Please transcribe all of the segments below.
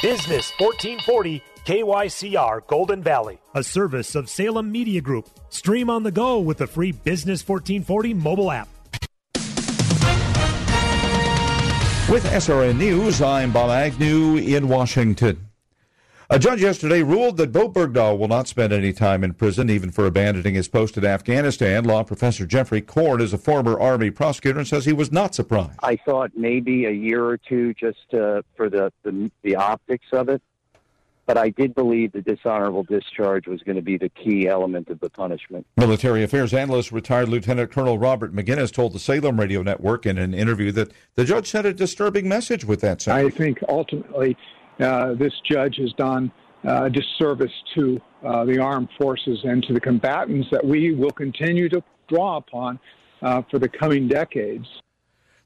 Business 1440 KYCR Golden Valley, a service of Salem Media Group. Stream on the go with the free Business 1440 mobile app. With SRN News, I'm Bob Agnew in Washington. A judge yesterday ruled that Bowe Bergdahl will not spend any time in prison, even for abandoning his post in Afghanistan. Law professor Jeffrey Corn is a former Army prosecutor and says he was not surprised. I thought maybe a year or two just uh, for the, the the optics of it, but I did believe the dishonorable discharge was going to be the key element of the punishment. Military affairs analyst, retired Lieutenant Colonel Robert Maginnis, told the Salem Radio Network in an interview that the judge sent a disturbing message with that sentence. I think ultimately this judge has done uh, a disservice to uh, the armed forces and to the combatants that we will continue to draw upon uh, for the coming decades.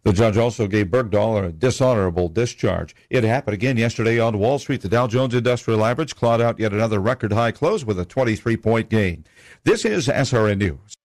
The judge also gave Bergdahl a dishonorable discharge. It happened again yesterday on Wall Street. The Dow Jones Industrial Average clawed out yet another record high close with a 23 point gain. This is SRN News.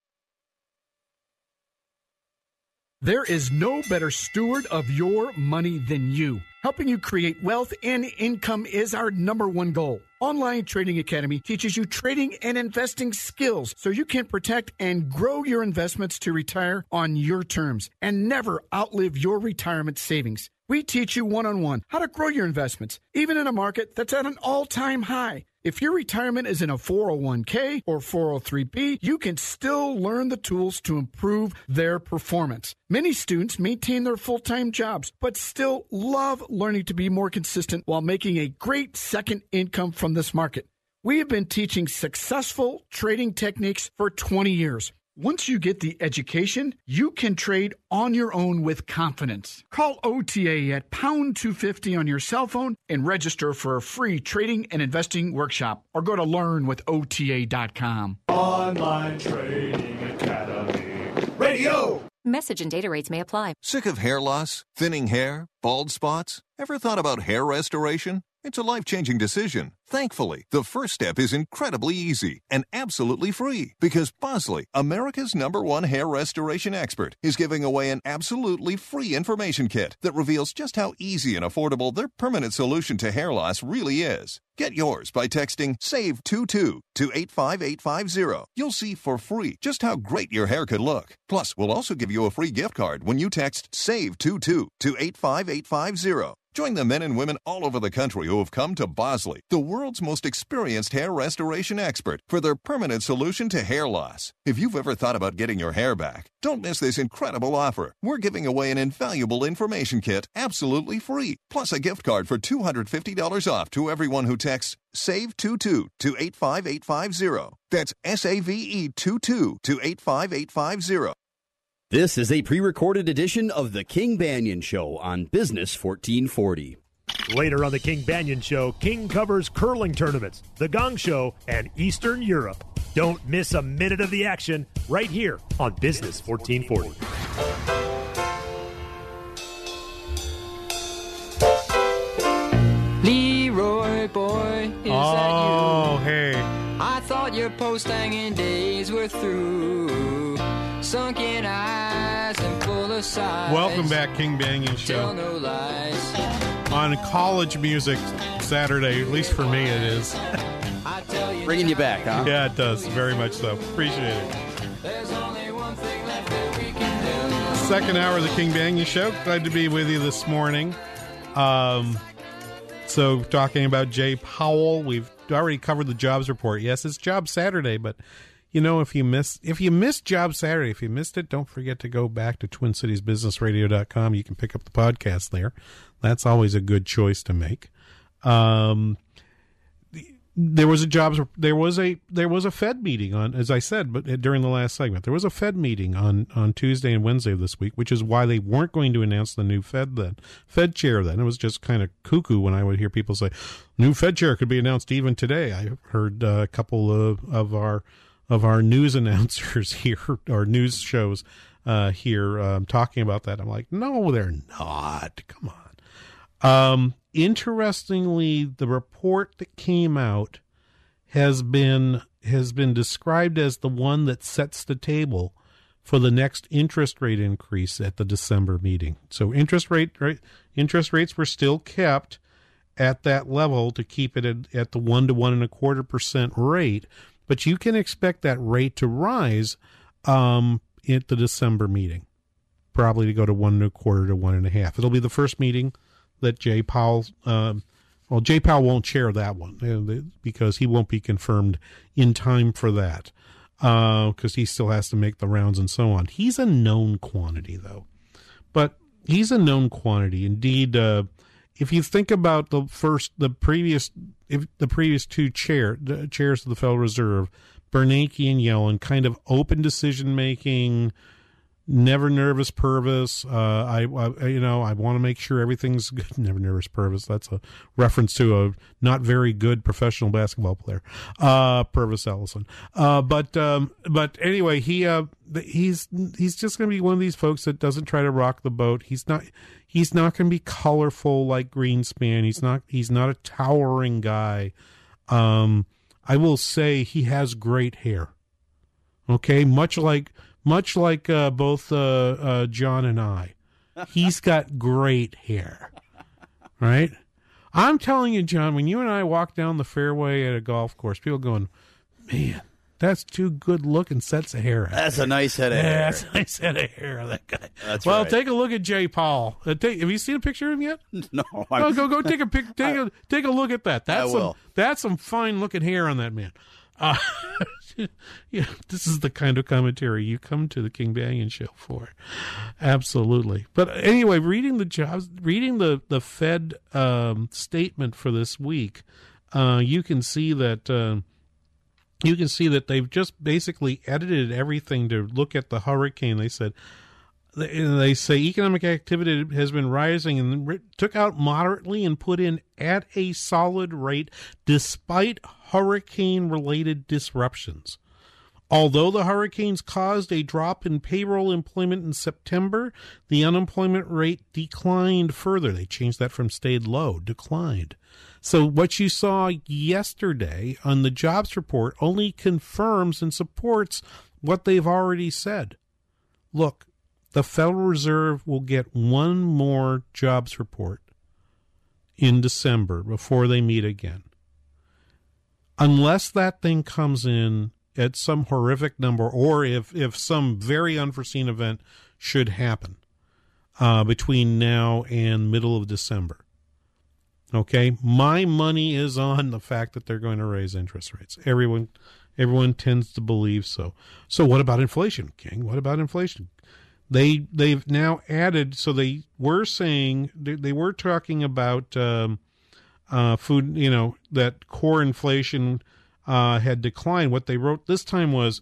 There is no better steward of your money than you. Helping you create wealth and income is our number one goal. Online Trading Academy teaches you trading and investing skills so you can protect and grow your investments to retire on your terms and never outlive your retirement savings. We teach you one on one how to grow your investments, even in a market that's at an all time high. If your retirement is in a 401k or 403b, you can still learn the tools to improve their performance. Many students maintain their full time jobs, but still love learning to be more consistent while making a great second income from this market. We have been teaching successful trading techniques for 20 years. Once you get the education, you can trade on your own with confidence. Call OTA at pound 250 on your cell phone and register for a free trading and investing workshop or go to learnwithota.com. Online Trading Academy. Radio. Message and data rates may apply. Sick of hair loss, thinning hair, bald spots? Ever thought about hair restoration? It's a life changing decision. Thankfully, the first step is incredibly easy and absolutely free because Bosley, America's number one hair restoration expert, is giving away an absolutely free information kit that reveals just how easy and affordable their permanent solution to hair loss really is. Get yours by texting SAVE22 to 85850. You'll see for free just how great your hair could look. Plus, we'll also give you a free gift card when you text SAVE22 to 85850. Join the men and women all over the country who have come to Bosley, the world's most experienced hair restoration expert, for their permanent solution to hair loss. If you've ever thought about getting your hair back, don't miss this incredible offer. We're giving away an invaluable information kit absolutely free, plus a gift card for $250 off to everyone who texts SAVE22 to 85850. That's S A V E 22 to 85850. This is a pre recorded edition of The King Banaian Show on Business 1440. Later on The King Banaian Show, King covers curling tournaments, The Gong Show, and Eastern Europe. Don't miss a minute of the action right here on Business 1440. Leroy boy, is oh, that you? hey. I thought your post hanging days were through. Sunken eyes and full of sighs. Welcome back, King Banaian Show. Tell no lies. On college music Saturday, at least for me it is. I tell you Bringing you back, huh? Yeah, it does. Very much so. Appreciate it. there's only one thing left that we can do. Second hour of the King Banaian Show. Glad to be with you this morning. Um, so, talking about Jay Powell, we've already covered the jobs report. Yes, it's Job Saturday, but you know, if you miss if you missed Job Saturday, if you missed it, don't forget to go back to TwinCitiesBusinessRadio.com. You can pick up the podcast there. That's always a good choice to make. Um, there was a jobs there was a there was a Fed meeting on as I said, but during the last segment there was a Fed meeting on on Tuesday and Wednesday of this week, which is why they weren't going to announce the new Fed then Fed chair. Then it was just kind of cuckoo when I would hear people say new Fed chair could be announced even today. I heard uh, a couple of of our of our news announcers here our news shows uh, here um, talking about that. I'm like, no, they're not. Come on. Um, interestingly, the report that came out has been has been described as the one that sets the table for the next interest rate increase at the December meeting. So interest rate right interest rates were still kept at that level to keep it at, at the one to one and a quarter percent rate, but you can expect that rate to rise um, at the December meeting, probably to go to one and a quarter to one and a half. It'll be the first meeting that Jay Powell, um, well, Jay Powell won't chair that one uh, because he won't be confirmed in time for that because uh, he still has to make the rounds and so on. He's a known quantity, though. But he's a known quantity. Indeed, uh, if you think about the first, the previous, if the previous two chair, the chairs of the Federal Reserve, Bernanke and Yellen, kind of open decision making, never nervous Pervis. Uh, I, I, you know, I want to make sure everything's good. Never nervous Pervis. That's a reference to a not very good professional basketball player, uh, Pervis Ellison. Uh, but, um, but anyway, he, uh, he's, he's just going to be one of these folks that doesn't try to rock the boat. He's not, he's not going to be colorful like Greenspan. He's not, he's not a towering guy. Um, I will say he has great hair. Okay. Much like, much like uh, both uh, uh, John and I. He's got great hair, right? I'm telling you, John, when you and I walk down the fairway at a golf course, people going, man, that's two good looking sets of hair. That's a nice head of yeah, hair. That's a nice head of hair. That guy. That's well, right. take a look at Jay Powell. Uh, take, have you seen a picture of him yet? No. Oh, go go take a pic. Take a take a look at that. That's I some that's some fine looking hair on that man. Uh, yeah, this is the kind of commentary you come to the King Banaian show for. Absolutely. But anyway, reading the jobs, reading the the Fed um, statement for this week, uh, you can see that. Uh, you can see that they've just basically edited everything to look at the hurricane. They said they, say economic activity has been rising and took out moderately and put in at a solid rate despite hurricane related disruptions. Although the hurricanes caused a drop in payroll employment in September, the unemployment rate declined further. They changed that from stayed low, declined. So what you saw yesterday on the jobs report only confirms and supports what they've already said. Look, the Federal Reserve will get one more jobs report in December before they meet again. Unless that thing comes in at some horrific number or if, if some very unforeseen event should happen uh, between now and middle of December. Okay, my money is on the fact that they're going to raise interest rates. Everyone, everyone tends to believe so. So, what about inflation, King? What about inflation? They they've now added. So they were saying they, they were talking about um, uh, food. You know that core inflation uh, had declined. What they wrote this time was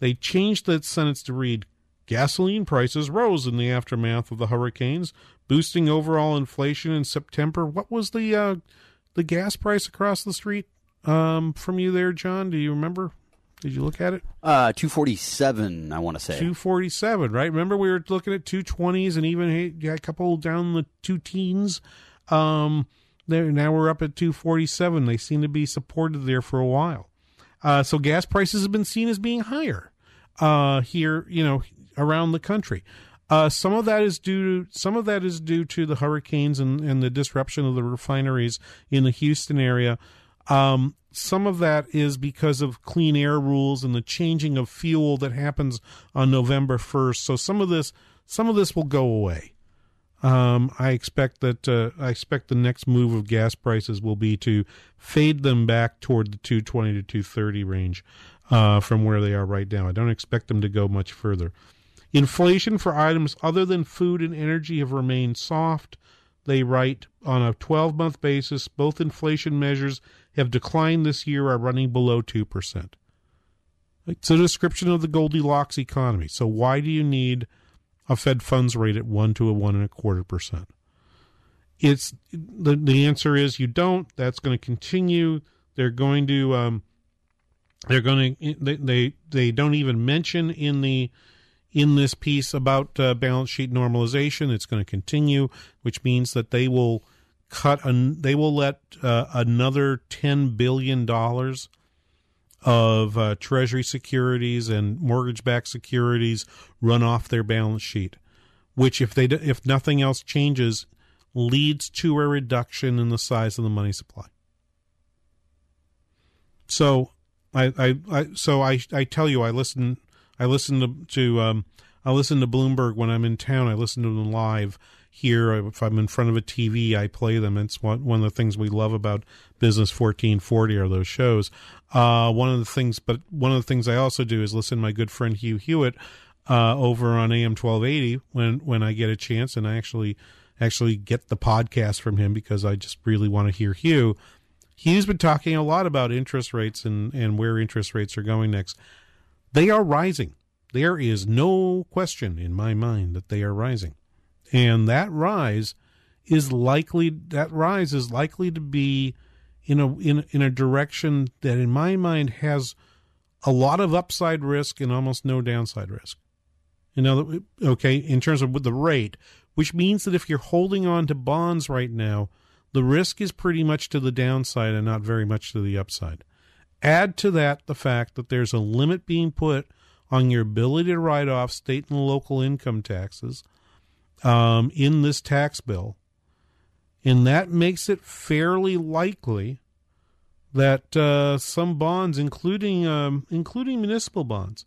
they changed the sentence to read gasoline prices rose in the aftermath of the hurricanes, boosting overall inflation in September. What was the uh, the gas price across the street um, from you there, John? Do you remember? Did you look at it? Uh, two forty seven. I want to say two forty seven. Right? Remember we were looking at two twenties and even a couple down the two teens. Um, there now we're up at two forty seven. They seem to be supported there for a while. Uh, so gas prices have been seen as being higher uh, here, you know, around the country. Uh, some of that is due to some of that is due to the hurricanes and, and the disruption of the refineries in the Houston area. Um, some of that is because of clean air rules and the changing of fuel that happens on November first. So some of this some of this will go away. Um, I expect that uh, I expect the next move of gas prices will be to fade them back toward the 220 to 230 range uh, from where they are right now. I don't expect them to go much further. Inflation for items other than food and energy have remained soft. they write on a 12 month basis, both inflation measures have declined this year, are running below 2%. It's a description of the Goldilocks economy. So why do you need a Fed funds rate at one to a one and a quarter percent? It's the the answer is you don't. That's going to continue. They're going to um, they're going to they, they they don't even mention in the in this piece about uh, balance sheet normalization. It's going to continue, which means that they will cut an, they will let uh, another ten billion dollars of uh, treasury securities and mortgage-backed securities run off their balance sheet, which if they if nothing else changes, leads to a reduction in the size of the money supply. So I, I, I so I, I tell you, I listen, I listen to, to um, I listen to Bloomberg when I'm in town. I listen to them live here. If I'm in front of a TV, I play them. It's one, one of the things we love about Business 1440 are those shows. Uh, one of the things, but one of the things I also do is listen to my good friend Hugh Hewitt uh, over on AM 1280 when when I get a chance, and I actually actually get the podcast from him because I just really want to hear Hugh. He's been talking a lot about interest rates and, and where interest rates are going next. They are rising. There is no question in my mind that they are rising. And that rise is likely that rise is likely to be in a in in a direction that in my mind has a lot of upside risk and almost no downside risk. You know, okay, in terms of the rate, which means that if you're holding on to bonds right now, the risk is pretty much to the downside and not very much to the upside. Add to that the fact that there's a limit being put on your ability to write off state and local income taxes um, in this tax bill. And that makes it fairly likely that uh, some bonds, including um, including municipal bonds,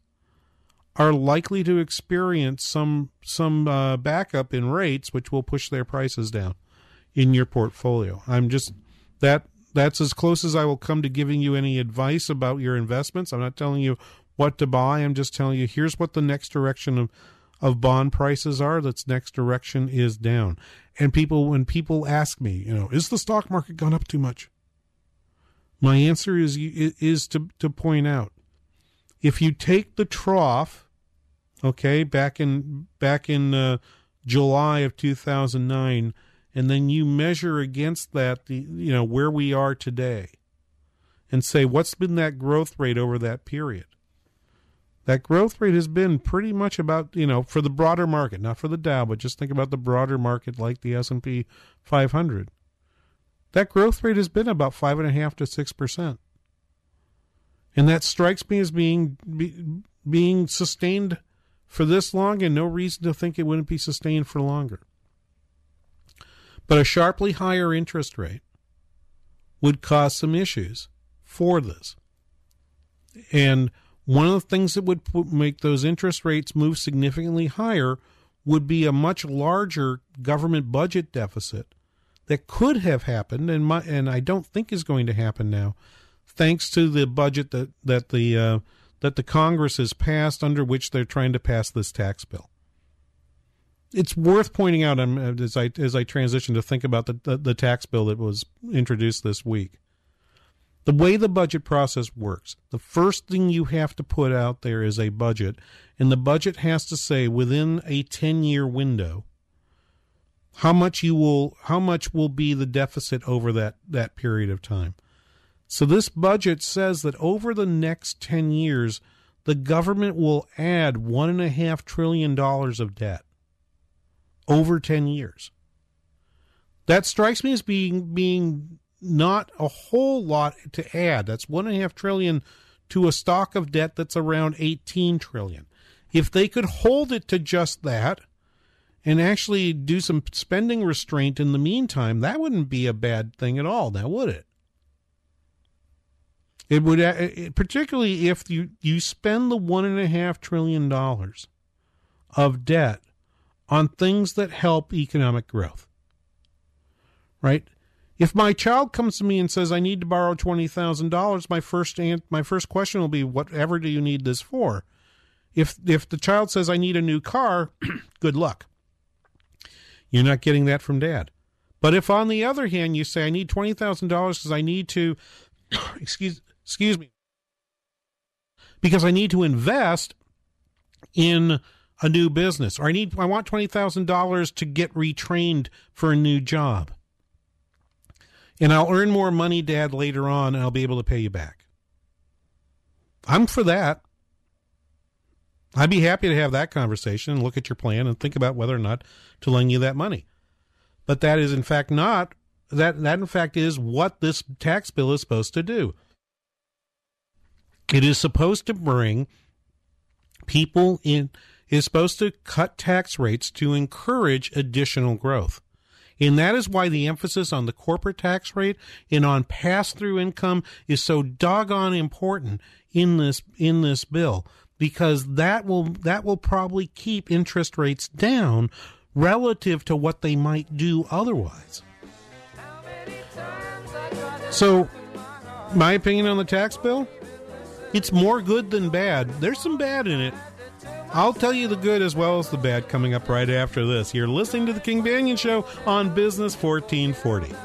are likely to experience some some uh, backup in rates, which will push their prices down in your portfolio. I'm just that that's as close as I will come to giving you any advice about your investments. I'm not telling you what to buy. I'm just telling you here's what the next direction of of bond prices are. That's next direction is down. And people when people ask me, you know, is the stock market gone up too much? My answer is is to to point out if you take the trough okay, back in back in uh, July of 2009, and then you measure against that the you know where we are today, and say what's been that growth rate over that period. That growth rate has been pretty much about you know for the broader market, not for the Dow, but just think about the broader market like the S and P 500. That growth rate has been about five and a half to six percent, and that strikes me as being be, being sustained for this long and no reason to think it wouldn't be sustained for longer. But a sharply higher interest rate would cause some issues for this. And one of the things that would make those interest rates move significantly higher would be a much larger government budget deficit that could have happened and my, and I don't think is going to happen now thanks to the budget that that the uh, that the Congress has passed under which they're trying to pass this tax bill. It's worth pointing out um, as I as I transition to think about the, the, the tax bill that was introduced this week. The way the budget process works, the first thing you have to put out there is a budget, and the budget has to say within a 10-year window how much you will how much will be the deficit over that that period of time. So this budget says that over the next 10 years, the government will add $1.5 trillion of debt over 10 years. That strikes me as being, being not a whole lot to add. That's 1.5 trillion to a stock of debt that's around 18 trillion. If they could hold it to just that and actually do some spending restraint in the meantime, that wouldn't be a bad thing at all, now would it? It would, uh, particularly if you, you spend the one and a half trillion dollars of debt on things that help economic growth. Right? If my child comes to me and says I need to borrow twenty thousand dollars, my first my first question will be, "Whatever do you need this for?" If if the child says I need a new car, good luck. You're not getting that from dad. But if on the other hand you say I need twenty thousand dollars because I need to excuse excuse me because I need to invest in a new business or I need I want twenty thousand dollars to get retrained for a new job. And I'll earn more money, Dad, later on, and I'll be able to pay you back. I'm for that. I'd be happy to have that conversation and look at your plan and think about whether or not to lend you that money. But that is in fact not that that in fact is what this tax bill is supposed to do. It is supposed to bring people in is supposed to cut tax rates to encourage additional growth. And that is why the emphasis on the corporate tax rate and on pass through income is so doggone important in this in this bill because that will that will probably keep interest rates down relative to what they might do otherwise. So, my opinion on the tax bill, it's more good than bad. There's some bad in it. I'll tell you the good as well as the bad coming up right after this. You're listening to the King Banaian Show on Business 1440.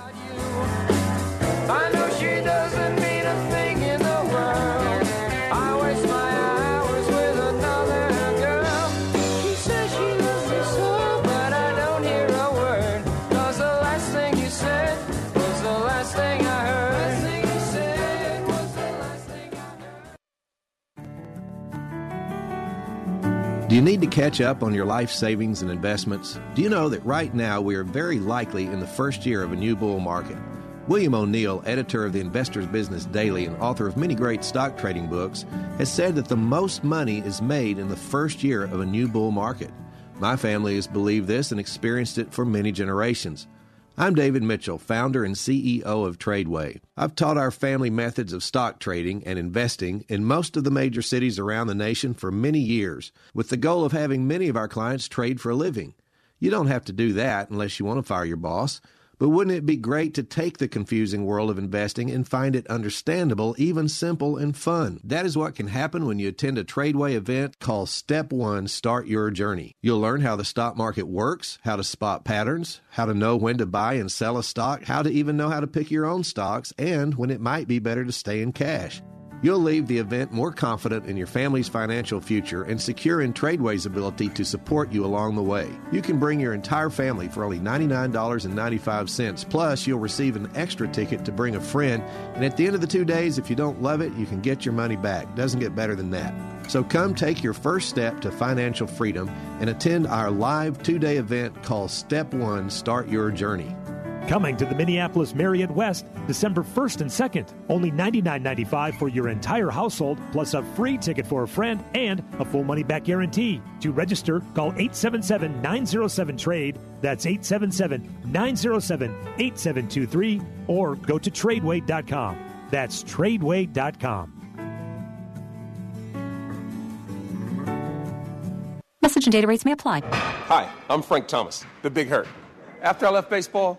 Do you need to catch up on your life savings and investments? Do you know that right now we are very likely in the first year of a new bull market? William O'Neill, editor of the Investor's Business Daily and author of many great stock trading books, has said that the most money is made in the first year of a new bull market. My family has believed this and experienced it for many generations. I'm David Mitchell, founder and CEO of Tradeway. I've taught our family methods of stock trading and investing in most of the major cities around the nation for many years, with the goal of having many of our clients trade for a living. You don't have to do that unless you want to fire your boss. But wouldn't it be great to take the confusing world of investing and find it understandable, even simple and fun? That is what can happen when you attend a Tradeway event called Step 1 Start Your Journey. You'll learn how the stock market works, how to spot patterns, how to know when to buy and sell a stock, how to even know how to pick your own stocks, and when it might be better to stay in cash. You'll leave the event more confident in your family's financial future and secure in Tradeway's ability to support you along the way. You can bring your entire family for only $99.95. Plus, you'll receive an extra ticket to bring a friend. And at the end of the two days, if you don't love it, you can get your money back. Doesn't get better than that. So come take your first step to financial freedom and attend our live two day event called Step One Start Your Journey. Coming to the Minneapolis Marriott West December 1st and 2nd. Only $99.95 for your entire household, plus a free ticket for a friend and a full money back guarantee. To register, call 877 907 TRADE. That's 877 907 8723 or go to tradeway.com. That's tradeway.com. Message and data rates may apply. Hi, I'm Frank Thomas, the Big Hurt. After I left baseball,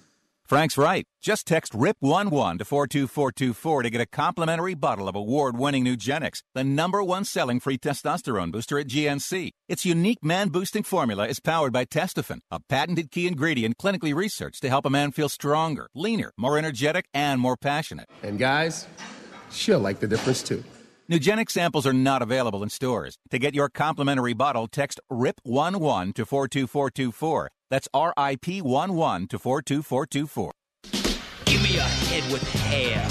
Frank's right. Just text RIP11 to 42424 to get a complimentary bottle of award winning Nugenix, the number one selling free testosterone booster at GNC. Its unique man boosting formula is powered by Testofen, a patented key ingredient clinically researched to help a man feel stronger, leaner, more energetic, and more passionate. And guys, she'll like the difference too. Nugenic samples are not available in stores. To get your complimentary bottle, text RIP11 to 42424. That's RIP11 to 42424. Give me a head with hair,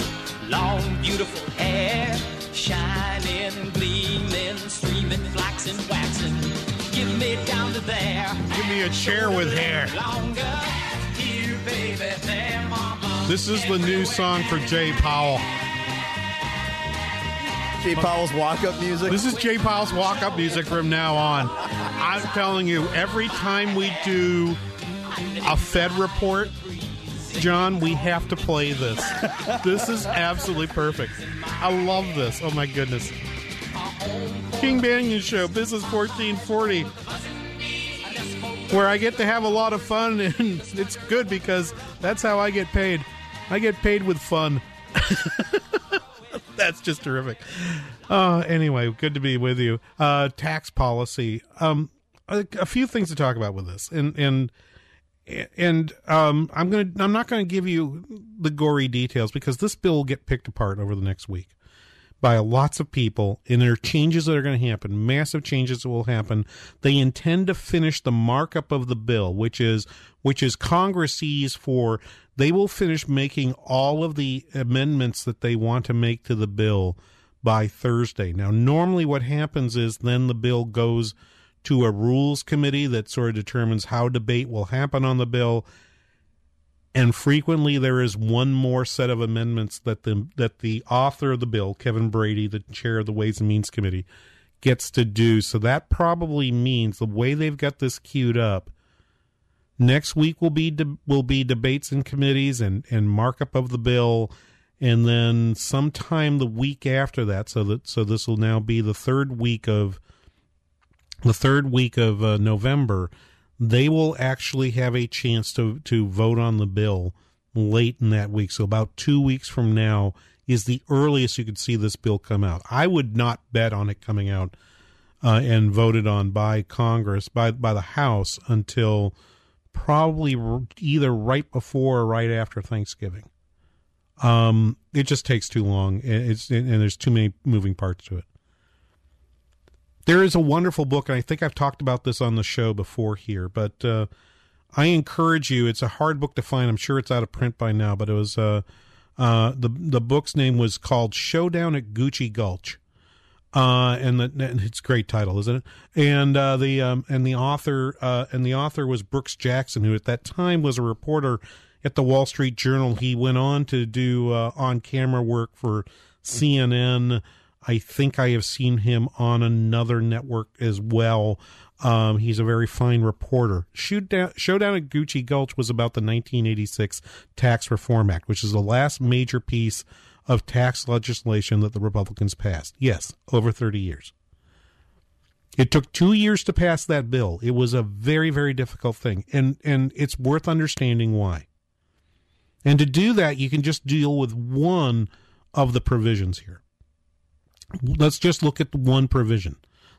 long, beautiful hair, shining, gleaming, streaming, flaxen, waxing. Give me down to there. Give me a chair with hair. Longer, here, baby, there, mama. This is the new song for Jay Powell. Jay Powell's walk up music. This is Jay Powell's walk up music from now on. I'm telling you, every time we do a Fed report, John, we have to play this. this is absolutely perfect. I love this. Oh my goodness. King Banaian Show, Business 1440. where I get to have a lot of fun, and it's good because that's how I get paid. I get paid with fun. That's just terrific. Uh, anyway, good to be with you. Uh, tax policy. Um, a, a few things to talk about with this, and and and um, I'm gonna I'm not gonna give you the gory details because this bill will get picked apart over the next week by lots of people, and there are changes that are going to happen, massive changes that will happen. They intend to finish the markup of the bill, which is which is Congress sees for they will finish making all of the amendments that they want to make to the bill by Thursday. Now, normally what happens is then the bill goes to a rules committee that sort of determines how debate will happen on the bill and frequently there is one more set of amendments that the that the author of the bill, Kevin Brady, the chair of the Ways and Means Committee, gets to do. So that probably means the way they've got this queued up. Next week will be de- will be debates in committees and and markup of the bill, and then sometime the week after that. So that so this will now be the third week of the third week of uh, November they will actually have a chance to to vote on the bill late in that week. So about two weeks from now is the earliest you could see this bill come out. I would not bet on it coming out uh, and voted on by Congress by by the House until probably either right before or right after Thanksgiving. Um, it just takes too long. It's and there's too many moving parts to it. There is a wonderful book, and I think I've talked about this on the show before here, but uh, I encourage you. It's a hard book to find. I'm sure it's out of print by now, but it was uh, uh, the the book's name was called Showdown at Gucci Gulch, uh, and, the, and it's a great title, isn't it? And uh, the um, and the author uh, and the author was Brooks Jackson, who at that time was a reporter at the Wall Street Journal. He went on to do on camera work for CNN. I think I have seen him on another network as well. Um, he's a very fine reporter. Showdown, Showdown at Gucci Gulch was about the 1986 Tax Reform Act, which is the last major piece of tax legislation that the Republicans passed. Yes, over 30 years. It took two years to pass that bill. It was a very, very difficult thing, and and it's worth understanding why. And to do that, you can just deal with one of the provisions here let's just look at one provision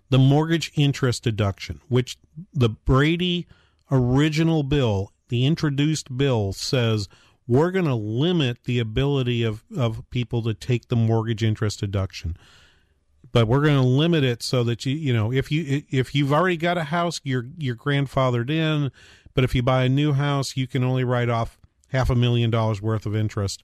the mortgage interest deduction, which the Brady original bill, the introduced bill, says we're going to limit the ability of, of people to take the mortgage interest deduction. But we're going to limit it so that you you know if you if you've already got a house you're you're grandfathered in, but if you buy a new house you can only write off half a million dollars worth of interest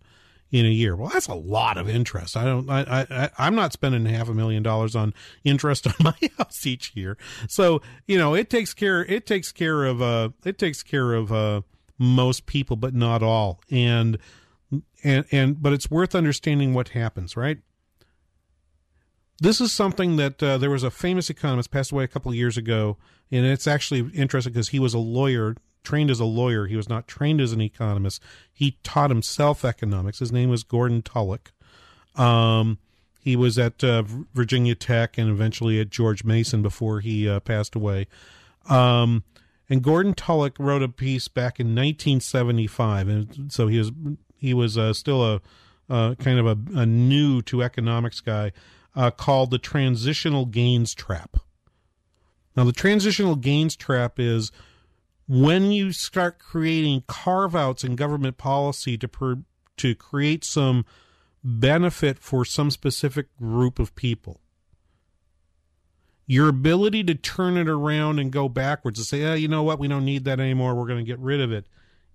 in a year. Well, that's a lot of interest. I don't. I, I I'm not spending half a million dollars on interest on my house each year. So you know, it takes care. It takes care of. Uh, it takes care of uh, most people, but not all. And and and but it's worth understanding what happens, right? This is something that uh, there was a famous economist passed away a couple of years ago, and it's actually interesting because he was a lawyer trained as a lawyer. He was not trained as an economist. He taught himself economics. His name was Gordon Tullock. Um, he was at uh, Virginia Tech and eventually at George Mason before he uh, passed away. Um, and Gordon Tullock wrote a piece back in 1975, and so he was he was uh, still a uh, kind of a, a, new to economics guy uh, called the transitional gains trap. Now, the transitional gains trap is when you start creating carve outs in government policy to per, to create some benefit for some specific group of people your ability to turn it around and go backwards and say oh, you know what we don't need that anymore we're going to get rid of it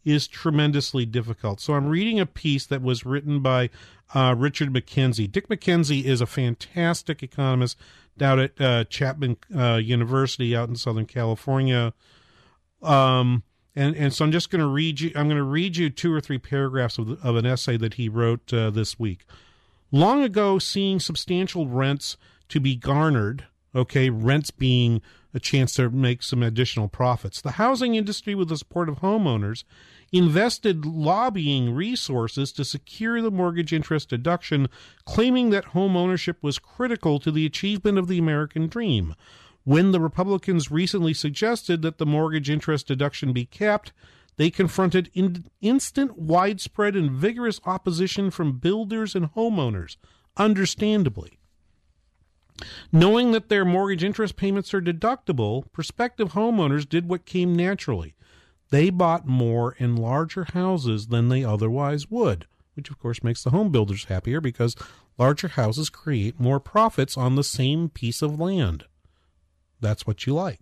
is tremendously difficult so i'm reading a piece that was written by uh, richard mckenzie dick mckenzie is a fantastic economist down at uh, chapman uh, university out in southern california um, and and so I'm just going to read you. I'm going to read you two or three paragraphs of, of an essay that he wrote uh, this week. Long ago, seeing substantial rents to be garnered, okay, rents being a chance to make some additional profits. The housing industry, with the support of homeowners, invested lobbying resources to secure the mortgage interest deduction, claiming that home ownership was critical to the achievement of the American dream. When the Republicans recently suggested that the mortgage interest deduction be kept, they confronted in- instant, widespread, and vigorous opposition from builders and homeowners, understandably. Knowing that their mortgage interest payments are deductible, prospective homeowners did what came naturally. They bought more and larger houses than they otherwise would, which of course makes the home builders happier because larger houses create more profits on the same piece of land. That's what you like.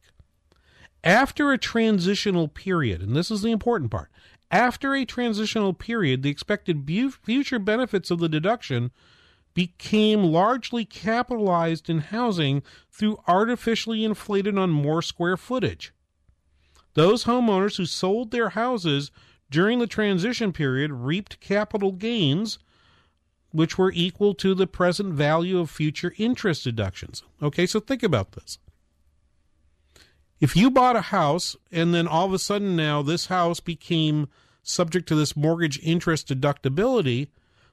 After a transitional period, and this is the important part, after a transitional period, the expected bu- future benefits of the deduction became largely capitalized in housing through artificially inflated on more square footage. Those homeowners who sold their houses during the transition period reaped capital gains which were equal to the present value of future interest deductions. Okay, so think about this. If you bought a house and then all of a sudden now this house became subject to this mortgage interest deductibility,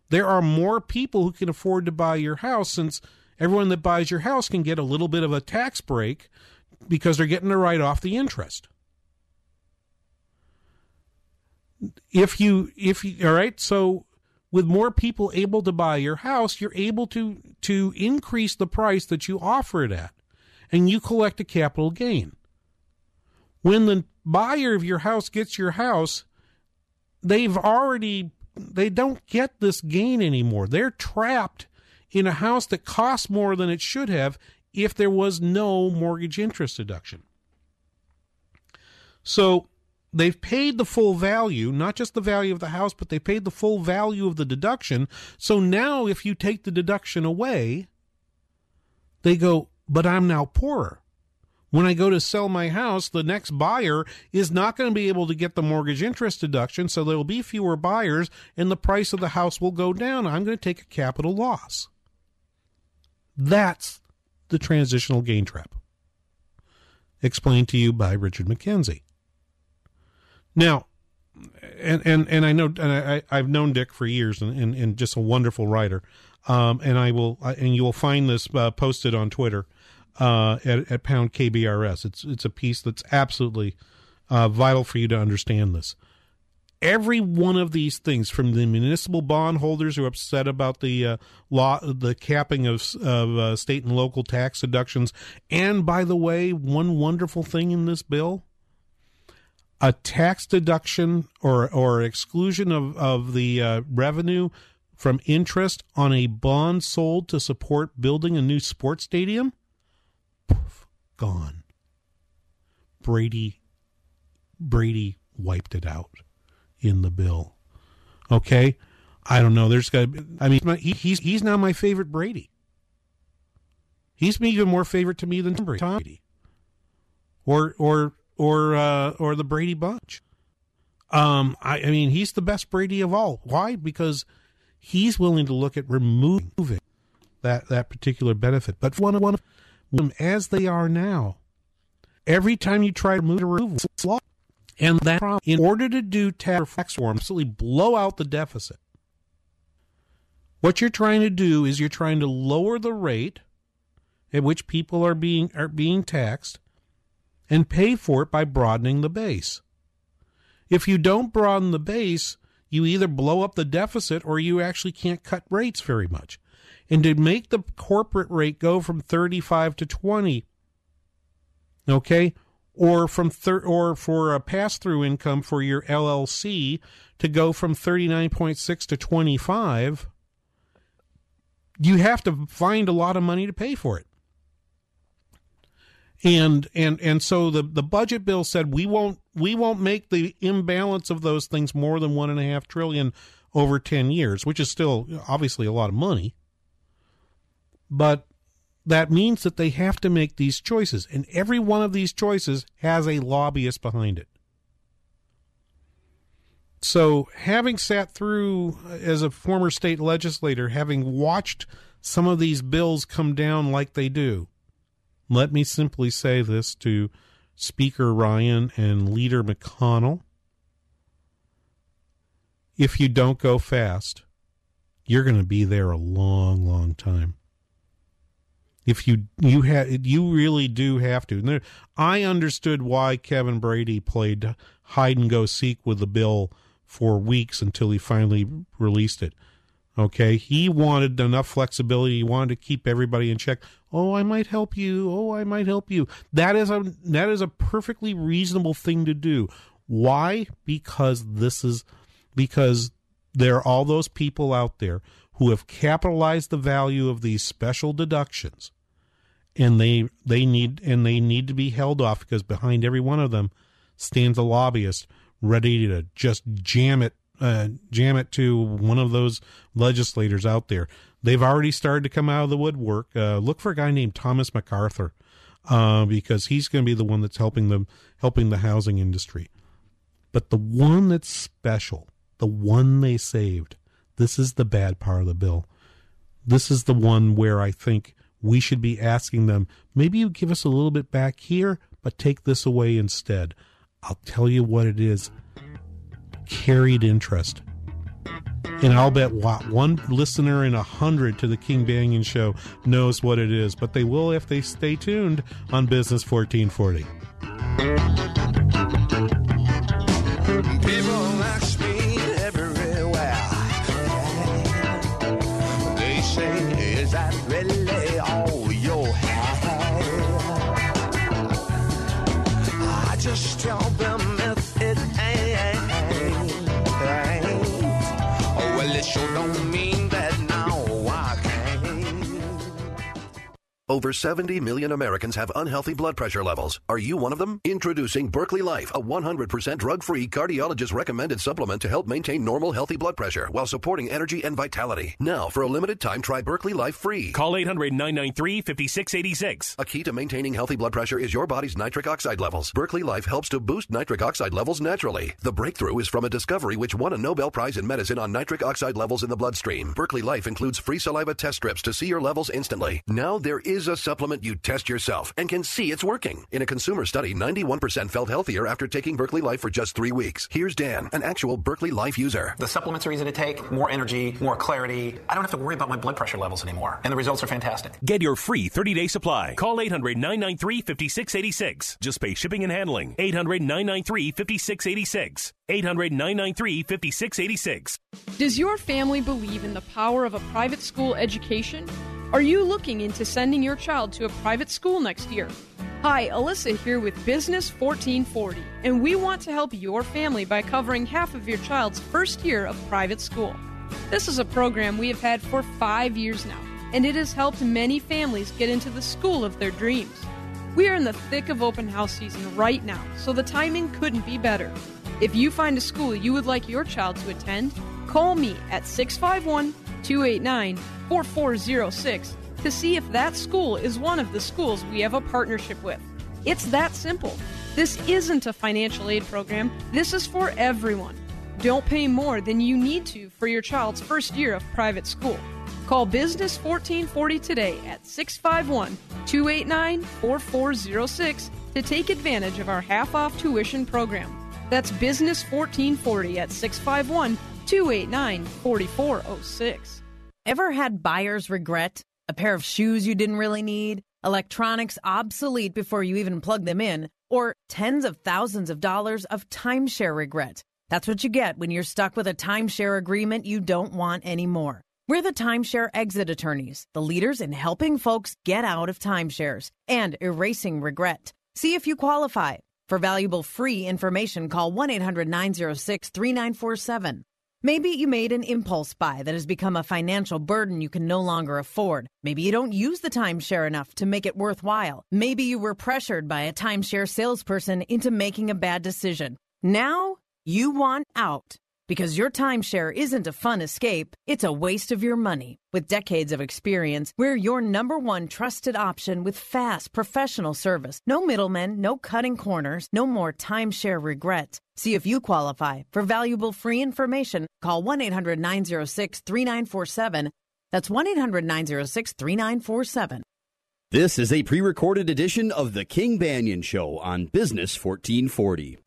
there are more people who can afford to buy your house since everyone that buys your house can get a little bit of a tax break because they're getting to write off the interest. If you if you all right, so with more people able to buy your house, you're able to to increase the price that you offer it at and you collect a capital gain. When the buyer of your house gets your house, they've already they don't get this gain anymore. They're trapped in a house that costs more than it should have if there was no mortgage interest deduction. So they've paid the full value, not just the value of the house, but they paid the full value of the deduction. So now if you take the deduction away, they go, but I'm now poorer. When I go to sell my house, the next buyer is not going to be able to get the mortgage interest deduction, so there will be fewer buyers and the price of the house will go down. I'm going to take a capital loss. That's the transitional gain trap. Explained to you by Richard McKenzie. Now, and and and I know and I I've known Dick for years and and, and just a wonderful writer. Um, and I will and you will find this uh, posted on Twitter uh, at, at pound KBRS. It's it's a piece that's absolutely uh, vital for you to understand this. Every one of these things, from the municipal bondholders who are upset about the uh, law, the capping of of uh, state and local tax deductions, and by the way, one wonderful thing in this bill, a tax deduction or or exclusion of of the uh, revenue from interest on a bond sold to support building a new sports stadium gone. Brady Brady wiped it out in the bill. Okay, I don't know. There's got. I mean, he, he's he's now my favorite Brady. He's even more favorite to me than Tom Brady, or or or uh, or the Brady Bunch. Um, I, I mean, he's the best Brady of all. Why? Because he's willing to look at removing that that particular benefit. But one of one as they are now, every time you try to move remove law, and that in order to do tax reform, absolutely blow out the deficit. What you're trying to do is you're trying to lower the rate at which people are being are being taxed and pay for it by broadening the base. If you don't broaden the base, you either blow up the deficit or you actually can't cut rates very much. And to make the corporate rate go from 35 to 20, okay, or from thir- or for a pass-through income for your LLC to go from 39.6 to 25, you have to find a lot of money to pay for it. And and and so the the budget bill said we won't we won't make the imbalance of those things more than one and a half trillion over 10 years which is still obviously a lot of money but that means that they have to make these choices and every one of these choices has a lobbyist behind it so having sat through uh, as a former state legislator having watched some of these bills come down like they do let me simply say this to Speaker Ryan and Leader McConnell. If you don't go fast, you're going to be there a long, long time. If you you had you really do have to. There, I understood why Kevin Brady played hide and go seek with the bill for weeks until he finally released it. Okay, he wanted enough flexibility. He wanted to keep everybody in check. Oh, I might help you. Oh, I might help you. That is a that is a perfectly reasonable thing to do. Why? Because this is because there are all those people out there who have capitalized the value of these special deductions and they they need and they need to be held off because behind every one of them stands a lobbyist ready to just jam it uh, jam it to one of those legislators out there. They've already started to come out of the woodwork. Uh, look for a guy named Thomas MacArthur uh, because he's going to be the one that's helping them helping the housing industry. But the one that's special, the one they saved, this is the bad part of the bill. This is the one where I think we should be asking them, maybe you give us a little bit back here, but take this away instead. I'll tell you what it is carried interest. And I'll bet one listener in a hundred to the King Banaian show knows what it is, but they will if they stay tuned on Business 1440. Over 70 million Americans have unhealthy blood pressure levels. Are you one of them? Introducing Berkeley Life, a 100% drug-free cardiologist recommended supplement to help maintain normal healthy blood pressure while supporting energy and vitality. Now, for a limited time, try Berkeley Life free. Call 800 993 5686. A key to maintaining healthy blood pressure is your body's nitric oxide levels. Berkeley Life helps to boost nitric oxide levels naturally. The breakthrough is from a discovery which won a Nobel Prize in medicine on nitric oxide levels in the bloodstream. Berkeley Life includes free saliva test strips to see your levels instantly. Now there is a supplement you test yourself and can see it's working. In a consumer study, 91% felt healthier after taking Berkeley Life for just three weeks. Here's Dan, an actual Berkeley Life user. The supplements are easy to take, more energy, more clarity. I don't have to worry about my blood pressure levels anymore. And the results are fantastic. Get your free 30 day supply. Call 800 993 5686. Just pay shipping and handling. 800 993 5686. 800 993 5686. Does your family believe in the power of a private school education? Are you looking into sending your child to a private school next year? Hi, Alyssa here with Business 1440, and we want to help your family by covering half of your child's first year of private school. This is a program we have had for five years now, and it has helped many families get into the school of their dreams. We are in the thick of open house season right now, so the timing couldn't be better. If you find a school you would like your child to attend, call me at 651 289 4406 to see if that school is one of the schools we have a partnership with. It's that simple. This isn't a financial aid program, this is for everyone. Don't pay more than you need to for your child's first year of private school. Call Business 1440 today at 651 289 4406 to take advantage of our half off tuition program. That's Business 1440 at 651 289 4406. Ever had buyer's regret? A pair of shoes you didn't really need? Electronics obsolete before you even plug them in? Or tens of thousands of dollars of timeshare regret? That's what you get when you're stuck with a timeshare agreement you don't want anymore. We're the timeshare exit attorneys, the leaders in helping folks get out of timeshares and erasing regret. See if you qualify. For valuable free information, call 1 800 906 3947. Maybe you made an impulse buy that has become a financial burden you can no longer afford. Maybe you don't use the timeshare enough to make it worthwhile. Maybe you were pressured by a timeshare salesperson into making a bad decision. Now you want out. Because your timeshare isn't a fun escape, it's a waste of your money. With decades of experience, we're your number one trusted option with fast, professional service. No middlemen, no cutting corners, no more timeshare regrets. See if you qualify. For valuable free information, call 1 800 906 3947. That's 1 800 906 3947. This is a pre recorded edition of The King Banaian Show on Business 1440.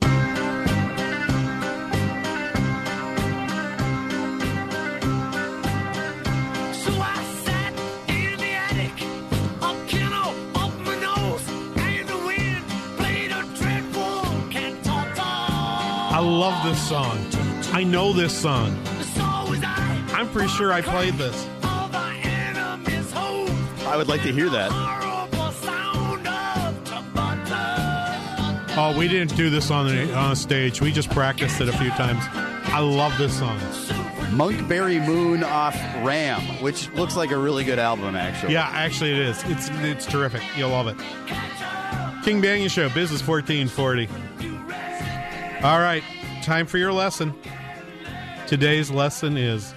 Love this song. I know this song. I'm pretty sure I played this. I would like to hear that. Oh, we didn't do this on the on stage. We just practiced it a few times. I love this song. Monkberry Moon off Ram, which looks like a really good album, actually. Yeah, actually, it is. It's it's terrific. You'll love it. King Banaian Show, Business 1440. All right, time for your lesson. Today's lesson is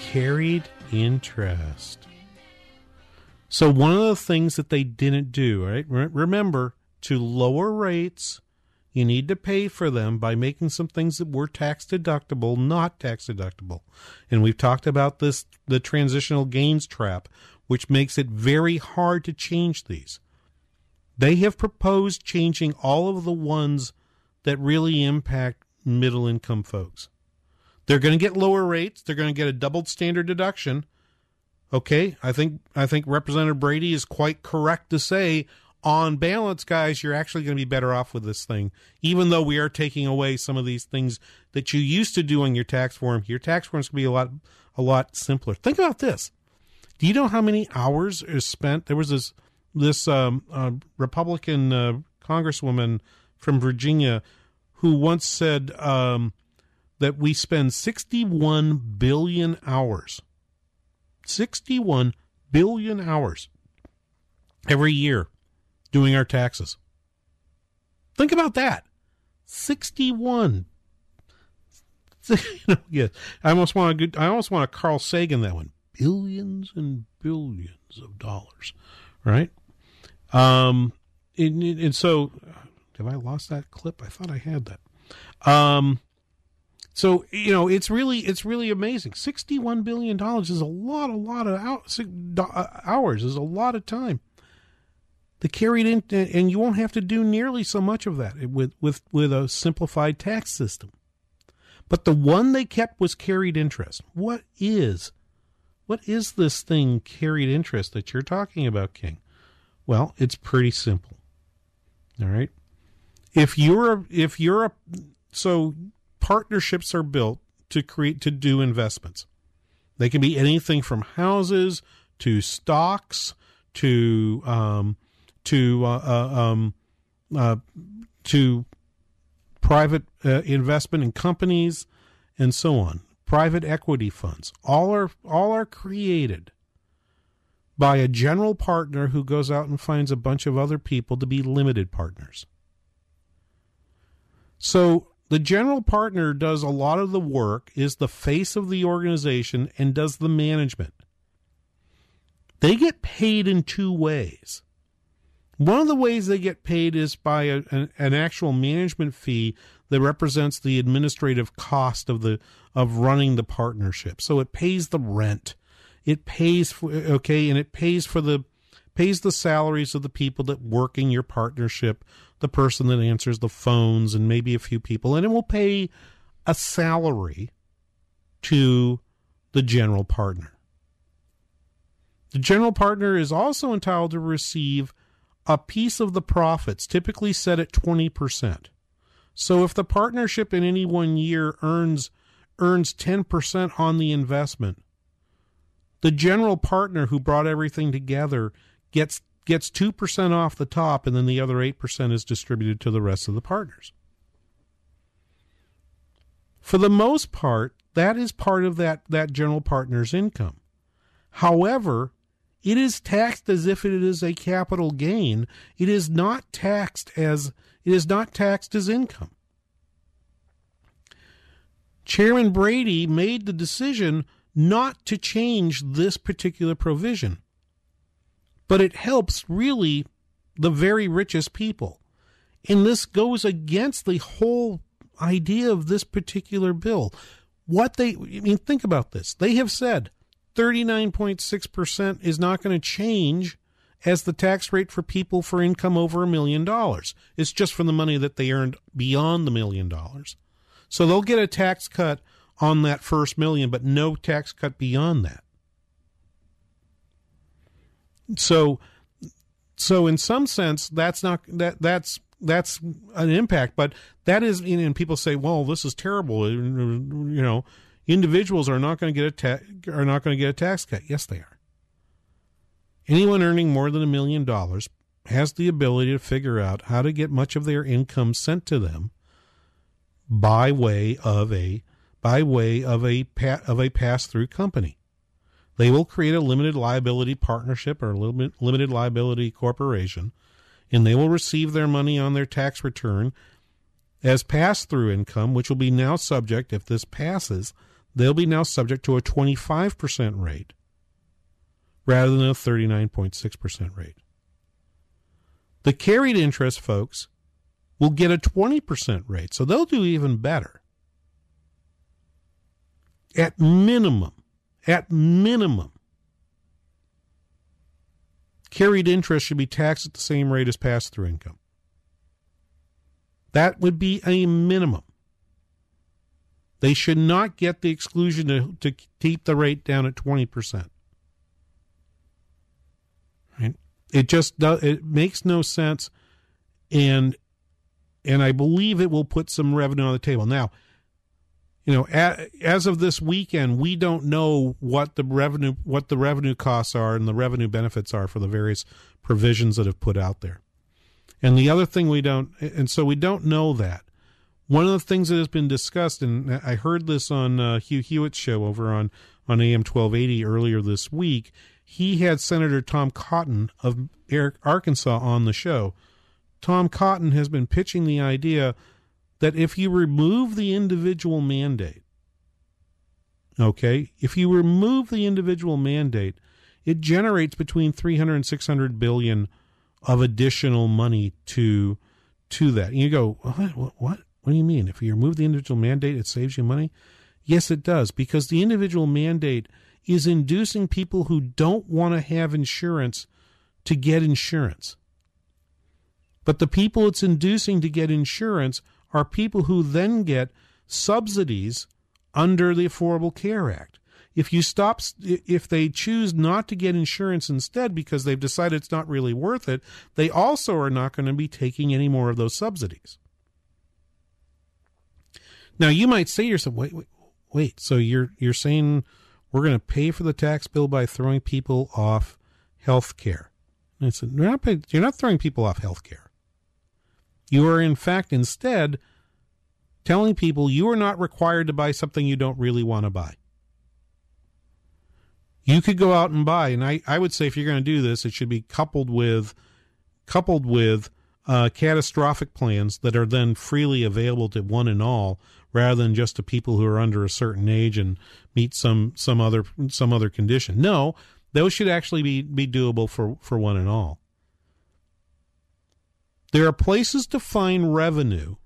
carried interest. So, one of the things that they didn't do, right? Remember, to lower rates, you need to pay for them by making some things that were tax deductible not tax deductible. And we've talked about this the transitional gains trap, which makes it very hard to change these. They have proposed changing all of the ones that really impact middle income folks. They're going to get lower rates, they're going to get a doubled standard deduction. Okay, I think I think Representative Brady is quite correct to say on balance, guys, you're actually going to be better off with this thing, even though we are taking away some of these things that you used to do on your tax form. Your tax forms can be a lot, a lot simpler. Think about this. Do you know how many hours is spent? There was this this um, uh, Republican uh, congresswoman from Virginia who once said um, that we spend 61 billion hours, 61 billion hours every year doing our taxes. Think about that. 61. yes, I almost want to. I almost want a Carl Sagan that one. Billions and billions of dollars, right? Um, and, and so, have I lost that clip? I thought I had that. Um, so you know, it's really it's really amazing. Sixty-one billion dollars is a lot, a lot of hours. Is a lot of time the carried in, and you won't have to do nearly so much of that with with with a simplified tax system. But the one they kept was carried interest. What is what is this thing carried interest that you're talking about, King? Well, it's pretty simple. All right. If you're if you're a so partnerships are built to create to do investments. They can be anything from houses to stocks to um, to uh, uh, um, uh, to private uh, investment in companies and so on. Private equity funds all are all are created by a general partner who goes out and finds a bunch of other people to be limited partners. So the general partner does a lot of the work, is the face of the organization, and does the management. They get paid in two ways. One of the ways they get paid is by a, an, an, actual management fee that represents the administrative cost of the of running the partnership. So it pays the rent, it pays for okay, and it pays for the pays the salaries of the people that work in your partnership, the person that answers the phones, and maybe a few people, and it will pay a salary to the general partner. The general partner is also entitled to receive a piece of the profits, typically set at 20%. So if the partnership in any one year earns earns 10% on the investment, the general partner who brought everything together gets gets 2% off the top and then the other 8% is distributed to the rest of the partners. For the most part, that is part of that that general partner's income. However, it is taxed as if it is a capital gain. It is not taxed as it is not taxed as income. Chairman Brady made the decision not to change this particular provision. But it helps really the very richest people. And this goes against the whole idea of this particular bill. What they, I mean, think about this. They have said 39.6% is not going to change as the tax rate for people for income over a million dollars. It's just from the money that they earned beyond the million dollars. So they'll get a tax cut on that first million, but no tax cut beyond that. So so in some sense that's not that that's that's an impact. But that is, and people say, well, this is terrible. You know, individuals are not going to get a ta- are not going to get a tax cut. Yes, they are. Anyone earning more than a million dollars has the ability to figure out how to get much of their income sent to them by way of a by way of a pa- of a pass through company. They will create a limited liability partnership or a limited liability corporation, and they will receive their money on their tax return as pass through income, which will be now subject, if this passes, they'll be now subject to a 25% rate rather than a 39.6% rate. The carried interest folks will get a 20% rate, so they'll do even better. At minimum, at minimum, carried interest should be taxed at the same rate as pass through income. That would be a minimum. They should not get the exclusion to, to keep the rate down at 20%. Right? It just does, it makes no sense and and I believe it will put some revenue on the table. Now, you know, as of this weekend, we don't know what the revenue what the revenue costs are and the revenue benefits are for the various provisions that have put out there. And the other thing we don't and so we don't know that. One of the things that has been discussed, and I heard this on uh, Hugh Hewitt's show over on on AM twelve eighty earlier this week. He had Senator Tom Cotton of Arkansas on the show. Tom Cotton has been pitching the idea that if you remove the individual mandate, okay, if you remove the individual mandate, it generates between 300 and 600 billion of additional money to to that. And you go, what, what, what? What do you mean? If you remove the individual mandate, it saves you money? Yes, it does, because the individual mandate is inducing people who don't want to have insurance to get insurance. But the people it's inducing to get insurance are people who then get subsidies under the Affordable Care Act. If you stop, if they choose not to get insurance instead because they've decided it's not really worth it, they also are not going to be taking any more of those subsidies. Now you might say to yourself, wait, wait, wait. So you're you're saying we're going to pay for the tax bill by throwing people off health care? I said, you're not, you're not throwing people off health care. You are, in fact, instead telling people you are not required to buy something you don't really want to buy. You could go out and buy, and I, I would say if you're going to do this, it should be coupled with coupled with uh, catastrophic plans that are then freely available to one and all, rather than just to people who are under a certain age and meet some some other some other condition. No, those should actually be be doable for for one and all. There are places to find revenue,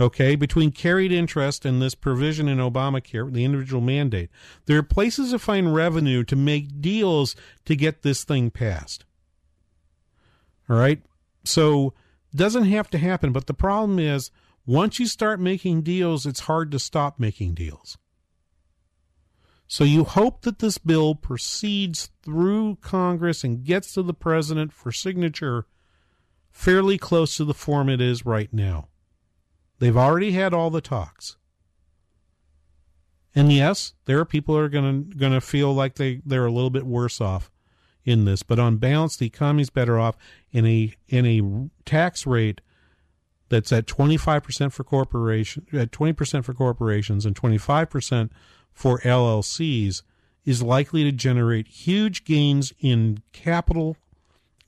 okay, between carried interest and this provision in Obamacare, the individual mandate. There are places to find revenue to make deals to get this thing passed. All right? So, doesn't have to happen, but the problem is once you start making deals, it's hard to stop making deals. So you hope that this bill proceeds through Congress and gets to the president for signature fairly close to the form it is right now. They've already had all the talks. And yes, there are people who are going to going to feel like they they're a little bit worse off in this, but on balance the economy's better off in a in a tax rate that's at 25% for corporation at 20% for corporations and 25% for LLCs is likely to generate huge gains in capital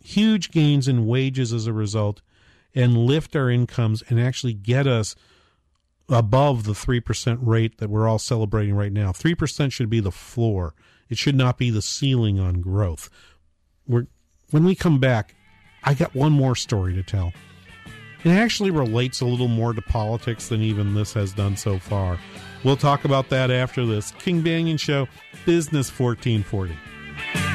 huge gains in wages as a result and lift our incomes and actually get us above the 3% rate that we're all celebrating right now. 3% should be the floor. It should not be the ceiling on growth. We're, when we come back, I got one more story to tell. It actually relates a little more to politics than even this has done so far. We'll talk about that after this. King Banaian Show, Business 1440.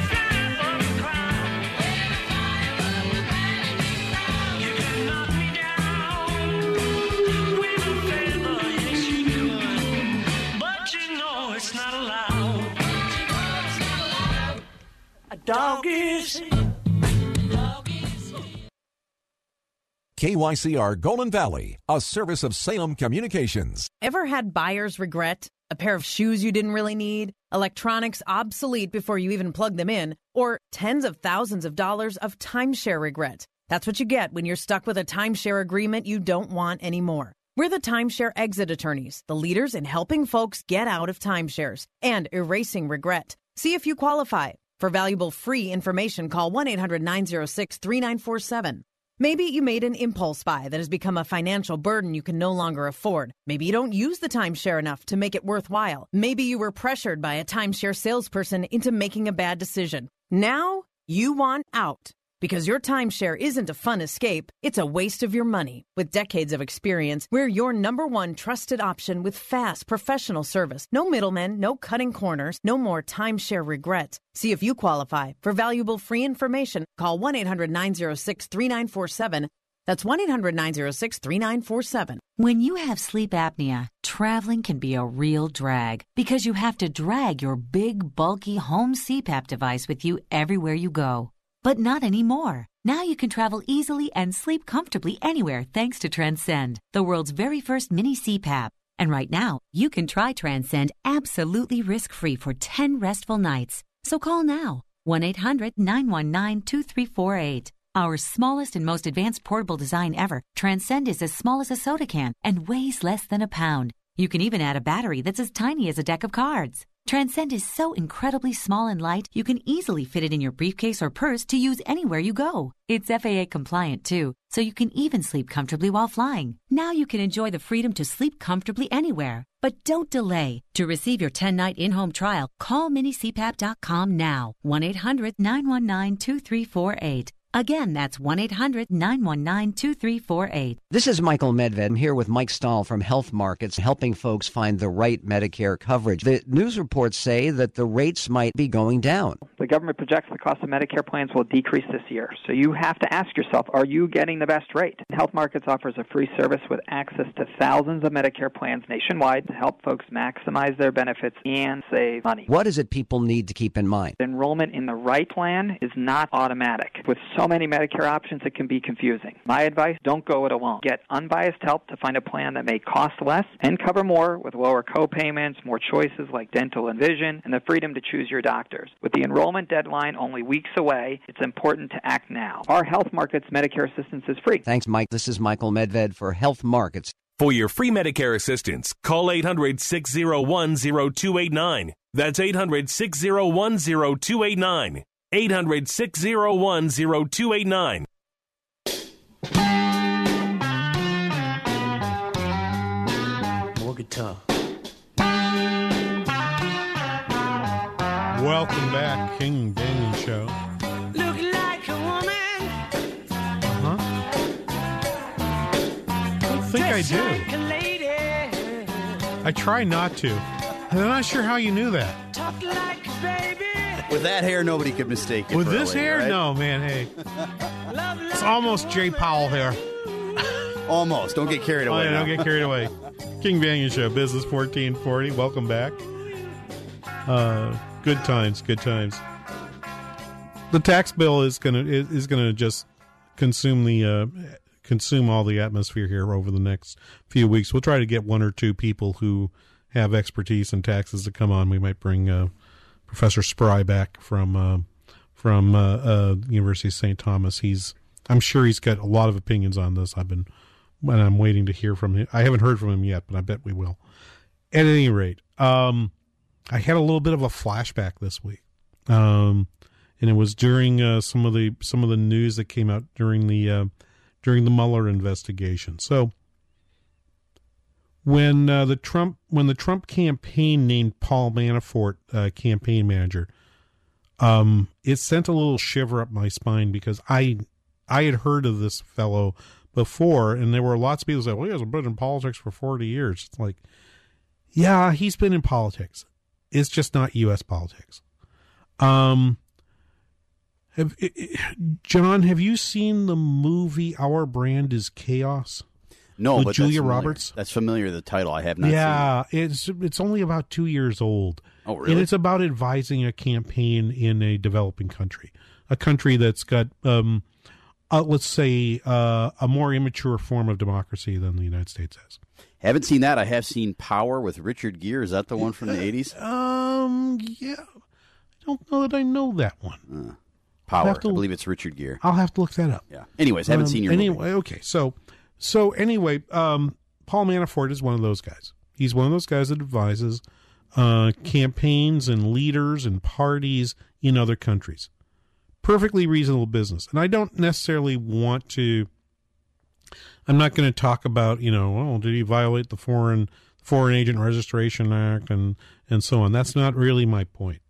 Dog is KYCR Golden Valley, a service of Salem Communications. Ever had buyer's regret? A pair of shoes you didn't really need? Electronics obsolete before you even plug them in? Or tens of thousands of dollars of timeshare regret? That's what you get when you're stuck with a timeshare agreement you don't want anymore. We're the timeshare exit attorneys, the leaders in helping folks get out of timeshares and erasing regret. See if you qualify. For valuable free information, call 1 800 906 3947. Maybe you made an impulse buy that has become a financial burden you can no longer afford. Maybe you don't use the timeshare enough to make it worthwhile. Maybe you were pressured by a timeshare salesperson into making a bad decision. Now you want out. Because your timeshare isn't a fun escape, it's a waste of your money. With decades of experience, we're your number one trusted option with fast, professional service. No middlemen, no cutting corners, no more timeshare regret. See if you qualify. For valuable free information, call 1 800 906 3947. That's 1 800 906 3947. When you have sleep apnea, traveling can be a real drag because you have to drag your big, bulky home CPAP device with you everywhere you go. But not anymore. Now you can travel easily and sleep comfortably anywhere thanks to Transcend, the world's very first mini CPAP. And right now, you can try Transcend absolutely risk free for 10 restful nights. So call now 1 800 919 2348. Our smallest and most advanced portable design ever, Transcend is as small as a soda can and weighs less than a pound. You can even add a battery that's as tiny as a deck of cards. Transcend is so incredibly small and light, you can easily fit it in your briefcase or purse to use anywhere you go. It's FAA compliant too, so you can even sleep comfortably while flying. Now you can enjoy the freedom to sleep comfortably anywhere. But don't delay. To receive your 10 night in home trial, call minicpap.com now. 1 800 919 2348. Again, that's 1 800 919 2348. This is Michael Medved. I'm here with Mike Stahl from Health Markets, helping folks find the right Medicare coverage. The news reports say that the rates might be going down. The government projects the cost of Medicare plans will decrease this year. So you have to ask yourself, are you getting the best rate? Health Markets offers a free service with access to thousands of Medicare plans nationwide to help folks maximize their benefits and save money. What is it people need to keep in mind? Enrollment in the right plan is not automatic. With so many Medicare options, it can be confusing. My advice, don't go it alone. Get unbiased help to find a plan that may cost less and cover more with lower co-payments, more choices like dental and vision, and the freedom to choose your doctors. With the enrollment deadline only weeks away, it's important to act now. Our Health Markets Medicare assistance is free. Thanks, Mike. This is Michael Medved for Health Markets. For your free Medicare assistance, call 800 601 0289. That's 800 601 0289. 800 601 0289. More guitar. Welcome back, King Banaian Show. Look like a woman. Huh? I don't think I do. Like a lady. I try not to. I'm not sure how you knew that. With that hair, nobody could mistake it. With this lady, hair, right? no, man. Hey, it's almost Jay Powell hair. Almost. Don't get carried Oh, away. yeah, now. don't get carried away. King Banaian Show, Business 1440. Welcome back. Uh, good times, good times. The tax bill is gonna is, is gonna just consume the uh, consume all the atmosphere here over the next few weeks. We'll try to get one or two people who have expertise in taxes to come on. We might bring uh, Professor Spry back from uh, from uh, uh, University of St. Thomas. He's I'm sure he's got a lot of opinions on this. I've been and I'm waiting to hear from him. I haven't heard from him yet, but I bet we will. At any rate, um, I had a little bit of a flashback this week, um, and it was during uh, some of the some of the news that came out during the uh, during the Mueller investigation. So when uh, the Trump when the Trump campaign named Paul Manafort uh, campaign manager, um, it sent a little shiver up my spine because I I had heard of this fellow before, and there were lots of people who said, "Well, he hasn't been in politics for forty years." It's like, yeah, he's been in politics. It's just not U.S. politics. Um, have, John, have you seen the movie Our Brand Is Chaos? No, with but Julia that's. Roberts. That's familiar. The title I have not yeah, it's it's only about two years old. Oh, really? And it's about advising a campaign in a developing country, a country that's got um, uh, let's say, uh, a more immature form of democracy than the United States has. Haven't seen that. I have seen Power with Richard Gere. Is that the one from the eighties? Um, yeah. I don't know that I know that one. Uh, Power. I believe it's Richard Gere. I'll have to look that up. Yeah. Anyways, haven't Um, seen your anyway. Okay, so so anyway, um, Paul Manafort is one of those guys. He's one of those guys that advises uh, campaigns and leaders and parties in other countries. Perfectly reasonable business, and I don't necessarily want to. I'm not going to talk about you know, oh, did he violate the foreign Foreign Agent Registration Act and and so on. That's not really my point.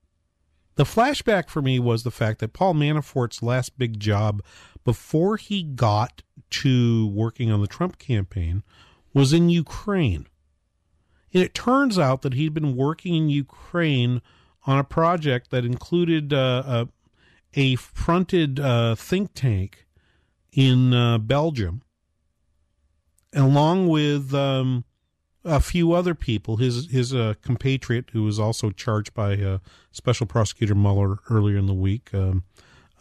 The flashback for me was the fact that Paul Manafort's last big job before he got to working on the Trump campaign was in Ukraine. And it turns out that he'd been working in Ukraine on a project that included uh, a, a fronted uh, think tank in uh, Belgium, along with um, a few other people. His his uh, compatriot, who was also charged by uh, Special Prosecutor Mueller earlier in the week, um,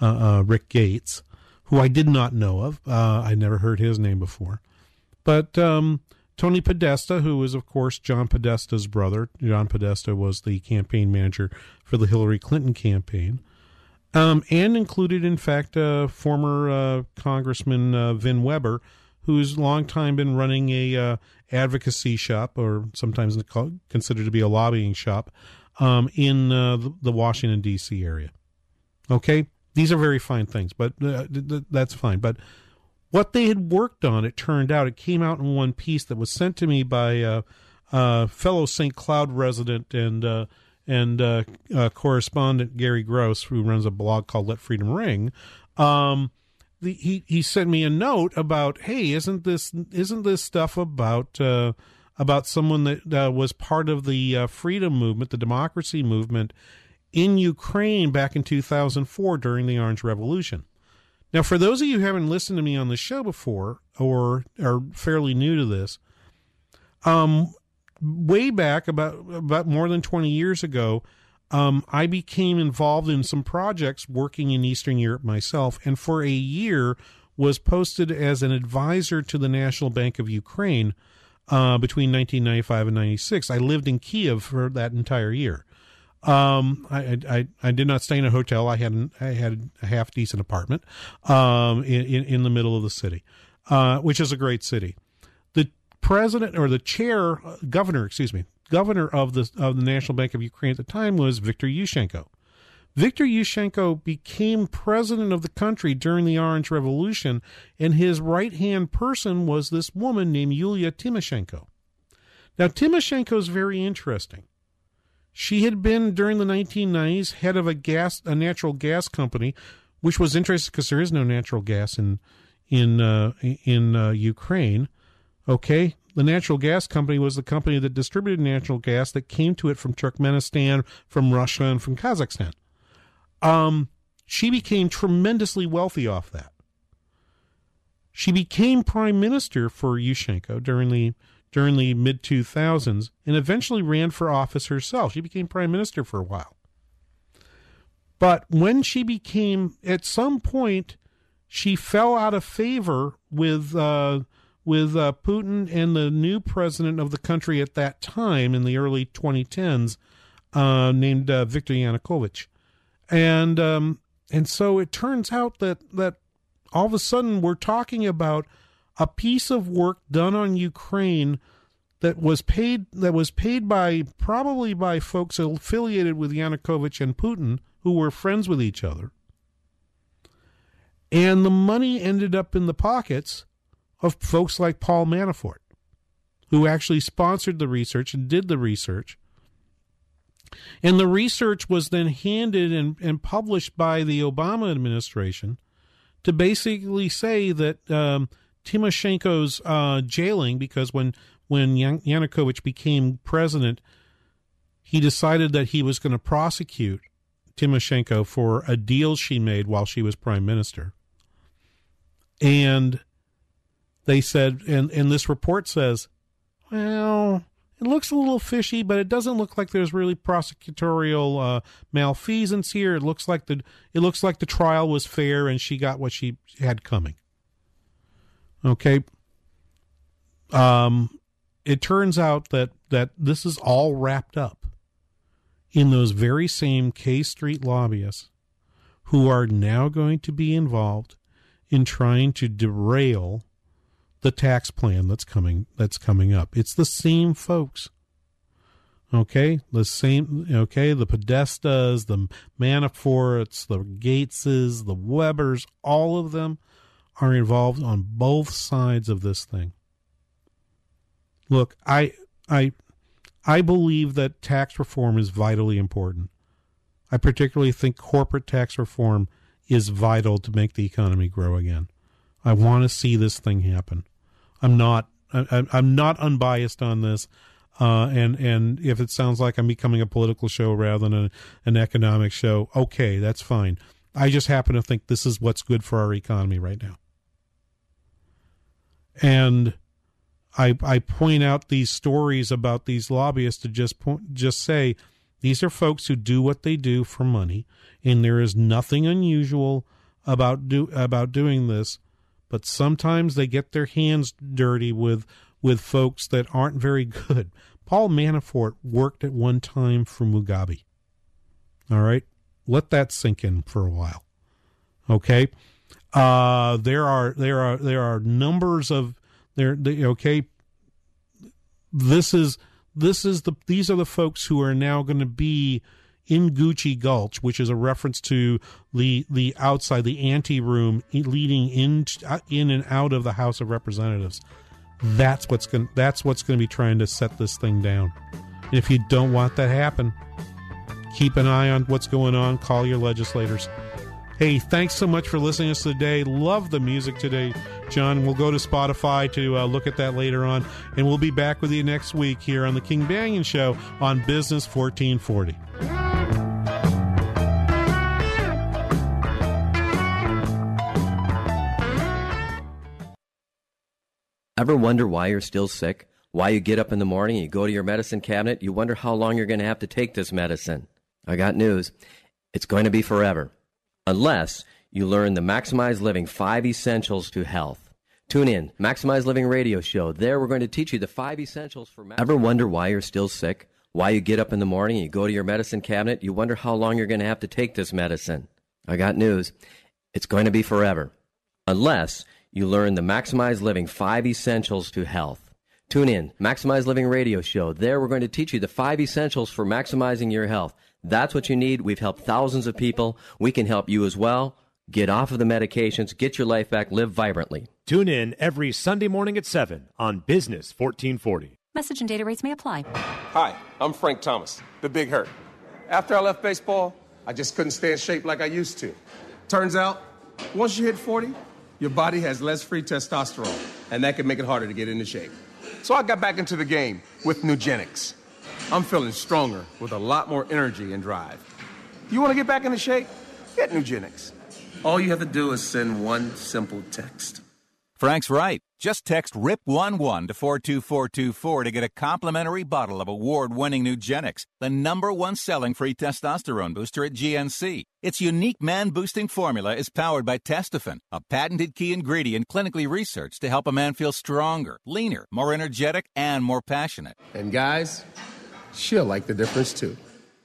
uh, uh, Rick Gates, who I did not know of. Uh, I never heard his name before, but um, Tony Podesta, who is of course John Podesta's brother. John Podesta was the campaign manager for the Hillary Clinton campaign. Um, and included, in fact, uh, former uh, Congressman uh, Vin Weber, who's long time been running a uh, advocacy shop, or sometimes considered to be a lobbying shop, um, in uh, the, the Washington D.C. area. Okay, these are very fine things, but uh, th- th- that's fine. But what they had worked on, it turned out, it came out in one piece that was sent to me by uh, uh, fellow St. Cloud resident and uh, and uh, uh, correspondent Gary Gross, who runs a blog called Let Freedom Ring. Um, the, he he sent me a note about, hey, isn't this isn't this stuff about about someone that was part of the freedom movement, the democracy movement in Ukraine back in 2004 during the Orange Revolution? Now, for those of you who haven't listened to me on the show before or are fairly new to this, um, way back about about more than 20 years ago, um, I became involved in some projects working in Eastern Europe myself, and for a year was posted as an advisor to the National Bank of Ukraine uh, between 1995 and 96. I lived in Kiev for that entire year. Um, I, I, I did not stay in a hotel. I had an, I had a half decent apartment, um, in, in, the middle of the city, uh, which is a great city. The president or the chair, uh, governor, excuse me, governor of the, of the National Bank of Ukraine at the time was Viktor Yushchenko. Viktor Yushchenko became president of the country during the Orange Revolution, and his right hand person was this woman named Yulia Tymoshenko. Now, Tymoshenko is very interesting. She had been during the 1990s head of a gas, a natural gas company, which was interesting because there is no natural gas in in uh, in uh, Ukraine. Okay, the natural gas company was the company that distributed natural gas that came to it from Turkmenistan, from Russia, and from Kazakhstan. Um, she became tremendously wealthy off that. She became prime minister for Yushchenko during the during the mid 2000s and eventually ran for office herself. She became prime minister for a while. But when she became, at some point, she fell out of favor with uh, with uh, Putin and the new president of the country at that time in the early 2010s, uh, named uh, Viktor Yanukovych, and um, and so it turns out that that all of a sudden we're talking about a piece of work done on Ukraine that was paid that was paid by probably by folks affiliated with Yanukovych and Putin who were friends with each other. And the money ended up in the pockets of folks like Paul Manafort, who actually sponsored the research and did the research. And the research was then handed and, and published by the Obama administration to basically say that um, Tymoshenko's uh, jailing, because when when Yan- Yanukovych became president, he decided that he was going to prosecute Timoshenko for a deal she made while she was prime minister. And they said, and, and this report says, well, it looks a little fishy, but it doesn't look like there's really prosecutorial uh, malfeasance here. It looks like the it looks like the trial was fair and she got what she had coming. Okay. Um, it turns out that that this is all wrapped up in those very same K Street lobbyists who are now going to be involved in trying to derail the tax plan that's coming that's coming up. It's the same folks. Okay, the same. Okay, the Podestas, the Manaforts, the Gateses, the Webers, all of them are involved on both sides of this thing. Look, I I I believe that tax reform is vitally important. I particularly think corporate tax reform is vital to make the economy grow again. I want to see this thing happen. I'm not I, I'm not unbiased on this. Uh, and and if it sounds like I'm becoming a political show rather than a, an economic show, okay, that's fine. I just happen to think this is what's good for our economy right now. And I I point out these stories about these lobbyists to just point, just say these are folks who do what they do for money, and there is nothing unusual about do about doing this. But sometimes they get their hands dirty with with folks that aren't very good. Paul Manafort worked at one time for Mugabe. All right, let that sink in for a while. Okay, uh, there are there are there are numbers of there. They, okay, this is this is the these are the folks who are now going to be in Gucci Gulch, which is a reference to the the outside the ante room leading in in and out of the House of Representatives. That's what's going that's what's going to be trying to set this thing down. And if you don't want that happen, keep an eye on what's going on. Call your legislators. Hey, thanks so much for listening to us today. Love the music today, John. We'll go to Spotify to uh, look at that later on, and we'll be back with you next week here on the King Banaian Show on Business 1440. Ever wonder why you're still sick? Why you get up in the morning, you go to your medicine cabinet, you wonder how long you're going to have to take this medicine? I got news. It's going to be forever. Unless you learn the Maximize Living 5 Essentials to Health. Tune in, Maximize Living radio show. There we're going to teach you the 5 essentials for ma- Ever wonder why you're still sick? Why you get up in the morning, and you go to your medicine cabinet, you wonder how long you're going to have to take this medicine? I got news. It's going to be forever. Unless you learn the Maximize Living 5 Essentials to Health. Tune in, Maximize Living radio show. There we're going to teach you the 5 essentials for maximizing your health. That's what you need. We've helped thousands of people. We can help you as well. Get off of the medications, get your life back, live vibrantly. Tune in every Sunday morning at 7 on Business 1440. Message and data rates may apply. Hi, I'm Frank Thomas, the big hurt. After I left baseball, I just couldn't stay in shape like I used to. Turns out, once you hit 40, your body has less free testosterone, and that can make it harder to get into shape. So I got back into the game with Nugenix. I'm feeling stronger with a lot more energy and drive. You want to get back into shape? Get Nugenix. All you have to do is send one simple text. Frank's right. Just text RIP11 to 42424 to get a complimentary bottle of award winning Nugenix, the number one selling free testosterone booster at GNC. Its unique man boosting formula is powered by Testofen, a patented key ingredient clinically researched to help a man feel stronger, leaner, more energetic, and more passionate. And guys, she'll like the difference too.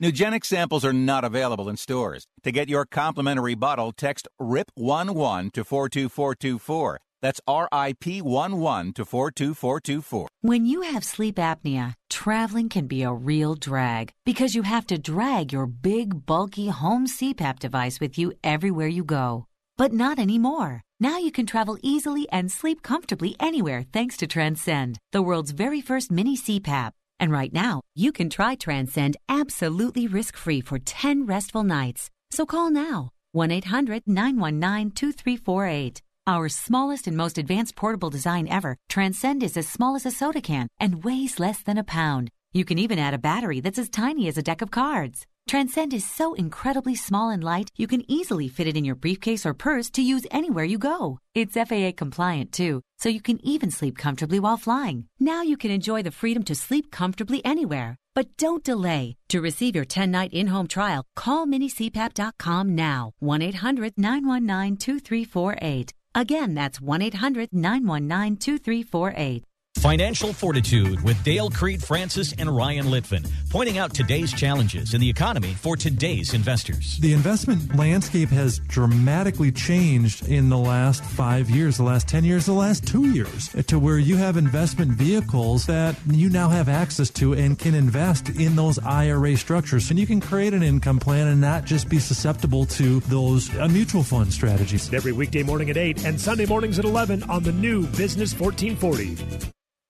Nugenix samples are not available in stores. To get your complimentary bottle, text RIP11 to 42424. That's RIP11 to 42424. When you have sleep apnea, traveling can be a real drag because you have to drag your big, bulky home CPAP device with you everywhere you go. But not anymore. Now you can travel easily and sleep comfortably anywhere thanks to Transcend, the world's very first mini CPAP. And right now, you can try Transcend absolutely risk free for 10 restful nights. So call now 1 800 919 2348. Our smallest and most advanced portable design ever, Transcend is as small as a soda can and weighs less than a pound. You can even add a battery that's as tiny as a deck of cards. Transcend is so incredibly small and light, you can easily fit it in your briefcase or purse to use anywhere you go. It's FAA compliant too, so you can even sleep comfortably while flying. Now you can enjoy the freedom to sleep comfortably anywhere. But don't delay. To receive your 10 night in home trial, call minicpap.com now. 1 800 919 2348. Again, that's 1 800 919 2348. Financial Fortitude with Dale Creed Francis and Ryan Litvin, pointing out today's challenges in the economy for today's investors. The investment landscape has dramatically changed in the last five years, the last 10 years, the last two years, to where you have investment vehicles that you now have access to and can invest in those IRA structures. And you can create an income plan and not just be susceptible to those uh, mutual fund strategies. Every weekday morning at 8 and Sunday mornings at 11 on the new Business 1440.